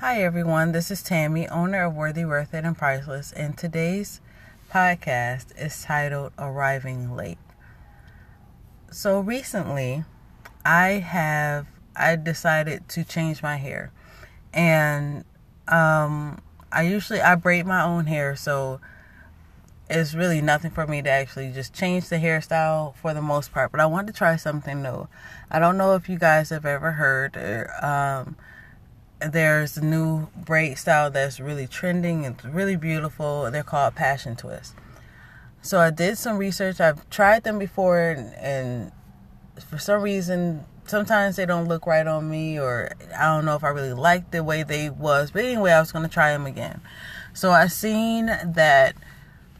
Hi, everyone. This is Tammy, owner of Worthy, Worth It, and Priceless, and today's podcast is titled Arriving Late. So, recently, I have I decided to change my hair, and um, I usually I braid my own hair, so it's really nothing for me to actually just change the hairstyle for the most part. But I wanted to try something new. I don't know if you guys have ever heard. Um, there's a new braid style that's really trending and really beautiful. They're called Passion Twist. So I did some research. I've tried them before, and, and for some reason, sometimes they don't look right on me, or I don't know if I really like the way they was. But anyway, I was to try them again. So I seen that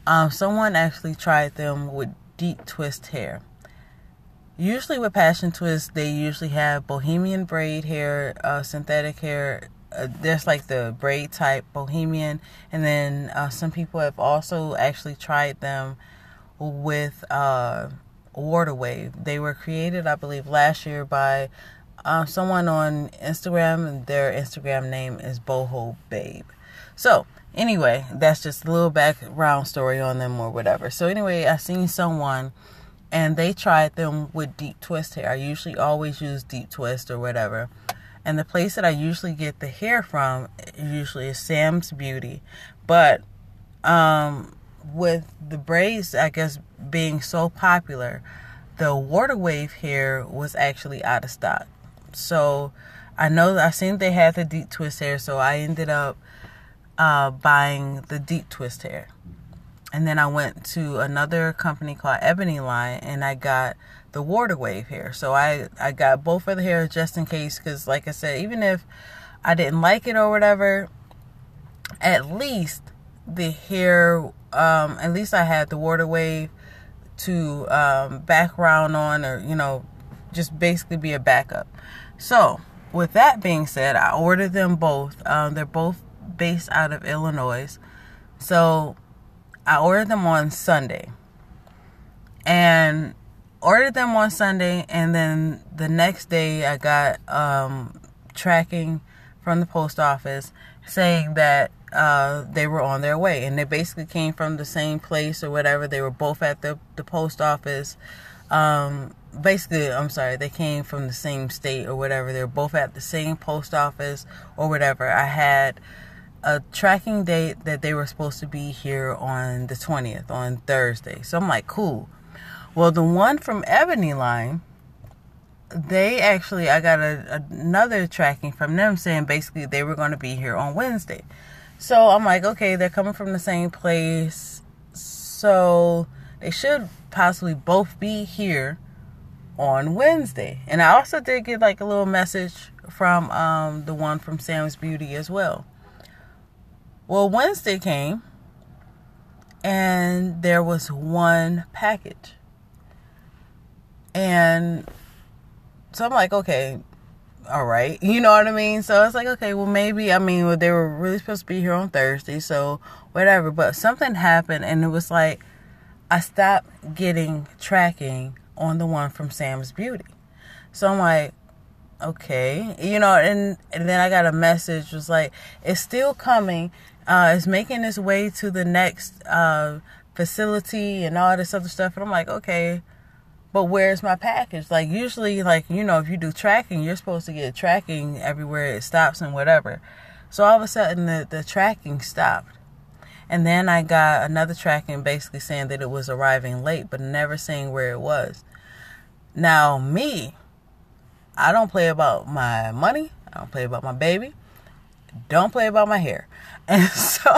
um, someone actually tried them with deep twist hair. Usually with passion twist, they usually have bohemian braid hair, uh, synthetic hair. Uh, there's like the braid type bohemian, and then uh, some people have also actually tried them with uh, water wave. They were created, I believe, last year by uh, someone on Instagram, their Instagram name is Boho Babe. So anyway, that's just a little background story on them or whatever. So anyway, I seen someone and they tried them with deep twist hair. I usually always use deep twist or whatever. And the place that I usually get the hair from usually is Sam's Beauty. But um, with the braids, I guess, being so popular, the water wave hair was actually out of stock. So I know I seen they had the deep twist hair, so I ended up uh, buying the deep twist hair and then I went to another company called Ebony Line and I got the water wave hair. So I I got both of the hair just in case cuz like I said even if I didn't like it or whatever at least the hair um at least I had the water wave to um background on or you know just basically be a backup. So, with that being said, I ordered them both. Um, they're both based out of Illinois. So, I ordered them on Sunday. And ordered them on Sunday and then the next day I got um, tracking from the post office saying that uh, they were on their way and they basically came from the same place or whatever. They were both at the, the post office. Um, basically, I'm sorry, they came from the same state or whatever. They were both at the same post office or whatever. I had a tracking date that they were supposed to be here on the 20th, on Thursday. So I'm like, cool. Well, the one from Ebony Line, they actually, I got a, another tracking from them saying basically they were going to be here on Wednesday. So I'm like, okay, they're coming from the same place. So they should possibly both be here on Wednesday. And I also did get like a little message from um, the one from Sam's Beauty as well. Well, Wednesday came and there was one package. And so I'm like, okay, all right. You know what I mean? So it's like, okay, well, maybe, I mean, well, they were really supposed to be here on Thursday, so whatever. But something happened and it was like, I stopped getting tracking on the one from Sam's Beauty. So I'm like, okay, you know, and, and then I got a message was like, it's still coming uh, is making its way to the next uh, facility and all this other stuff. And I'm like, okay, but where's my package? Like usually, like you know, if you do tracking, you're supposed to get tracking everywhere it stops and whatever. So all of a sudden, the the tracking stopped. And then I got another tracking basically saying that it was arriving late, but never saying where it was. Now, me, I don't play about my money. I don't play about my baby. Don't play about my hair. And so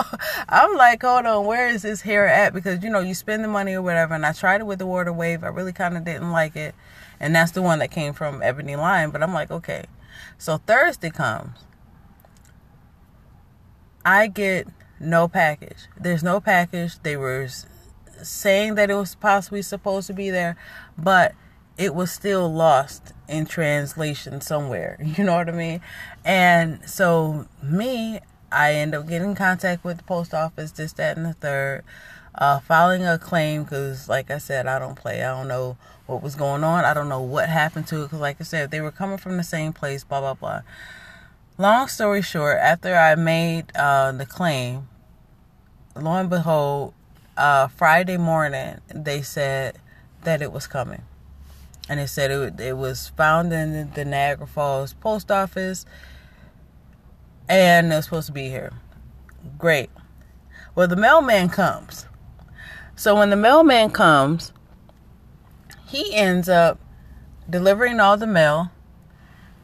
I'm like, hold on, where is this hair at? Because you know, you spend the money or whatever. And I tried it with the water wave. I really kind of didn't like it. And that's the one that came from Ebony Line. But I'm like, okay. So Thursday comes. I get no package. There's no package. They were saying that it was possibly supposed to be there, but it was still lost in translation somewhere. You know what I mean? And so me, I end up getting in contact with the post office, this, that, and the third, uh, filing a claim because, like I said, I don't play. I don't know what was going on. I don't know what happened to it because, like I said, they were coming from the same place, blah, blah, blah. long story short, after I made uh, the claim, lo and behold, uh, Friday morning they said that it was coming, and they said it it was found in the Niagara Falls post office, and they're supposed to be here. Great. Well, the mailman comes. So when the mailman comes, he ends up delivering all the mail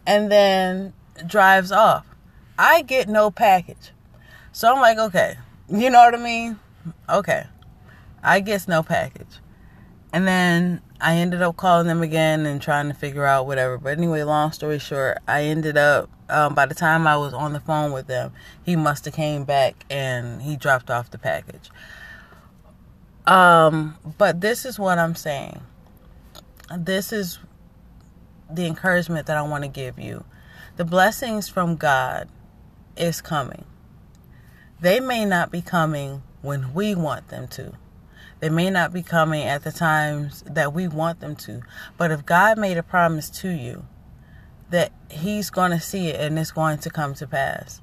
and then drives off. I get no package. So I'm like, okay, you know what I mean? Okay. I guess no package. And then I ended up calling them again and trying to figure out whatever. But anyway, long story short, I ended up um, by the time I was on the phone with them, he must have came back and he dropped off the package. Um, but this is what I'm saying. This is the encouragement that I want to give you. The blessings from God is coming. They may not be coming when we want them to. They may not be coming at the times that we want them to. But if God made a promise to you that He's going to see it and it's going to come to pass.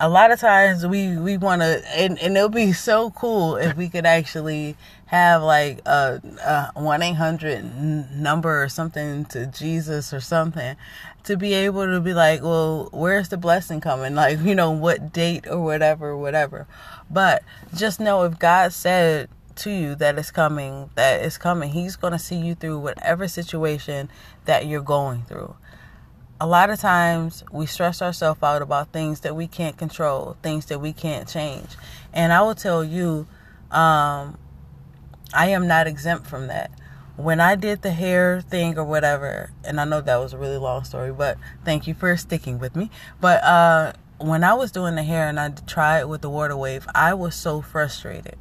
A lot of times we, we want to, and, and it'll be so cool if we could actually have like a, a 1 800 number or something to Jesus or something to be able to be like, well, where's the blessing coming? Like, you know, what date or whatever, whatever. But just know if God said, to you that is coming, that is coming. He's going to see you through whatever situation that you're going through. A lot of times we stress ourselves out about things that we can't control, things that we can't change. And I will tell you, um, I am not exempt from that. When I did the hair thing or whatever, and I know that was a really long story, but thank you for sticking with me. But uh, when I was doing the hair and I tried with the water wave, I was so frustrated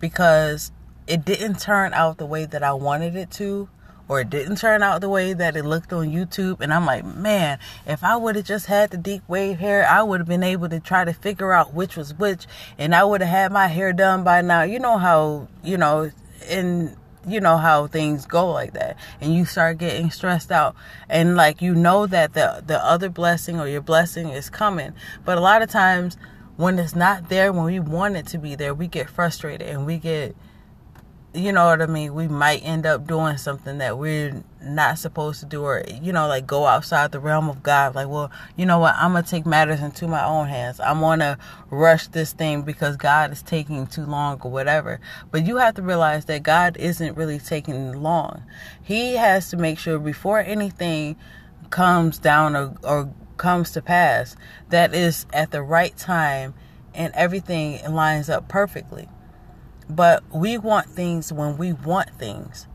because it didn't turn out the way that I wanted it to or it didn't turn out the way that it looked on YouTube. And I'm like, man, if I would have just had the deep wave hair, I would have been able to try to figure out which was which, and I would have had my hair done by now. You know how, you know, in you know how things go like that and you start getting stressed out and like you know that the the other blessing or your blessing is coming but a lot of times when it's not there when we want it to be there we get frustrated and we get you know what i mean? We might end up doing something that we're not supposed to do or you know like go outside the realm of god. Like well you know what? I'm gonna take matters into my own hands. I'm gonna rush this thing because god is taking too long or whatever. But you have to realize that god isn't really taking long. He has to make sure before anything comes down or, or comes to pass that is at the right time and everything lines up perfectly. But we want things when we want things.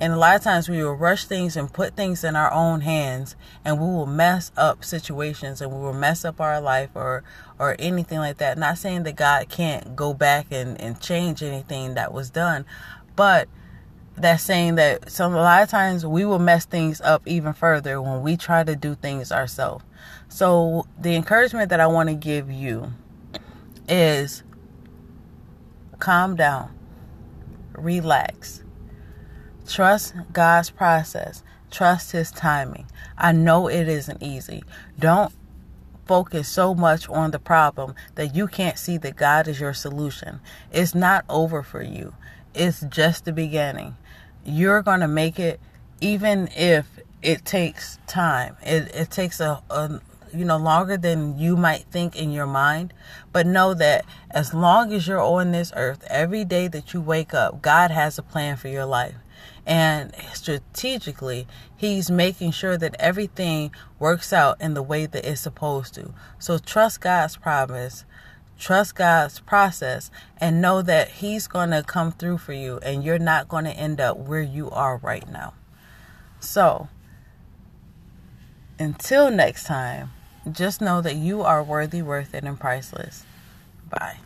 And a lot of times we will rush things and put things in our own hands and we will mess up situations and we will mess up our life or or anything like that. Not saying that God can't go back and, and change anything that was done, but that's saying that some a lot of times we will mess things up even further when we try to do things ourselves. So the encouragement that I want to give you is calm down, relax, trust God's process, trust His timing. I know it isn't easy. Don't focus so much on the problem that you can't see that God is your solution. It's not over for you, it's just the beginning you're going to make it even if it takes time. It, it takes a, a, you know, longer than you might think in your mind. But know that as long as you're on this earth, every day that you wake up, God has a plan for your life. And strategically, He's making sure that everything works out in the way that it's supposed to. So trust God's promise. Trust God's process and know that He's going to come through for you and you're not going to end up where you are right now. So, until next time, just know that you are worthy, worth it, and priceless. Bye.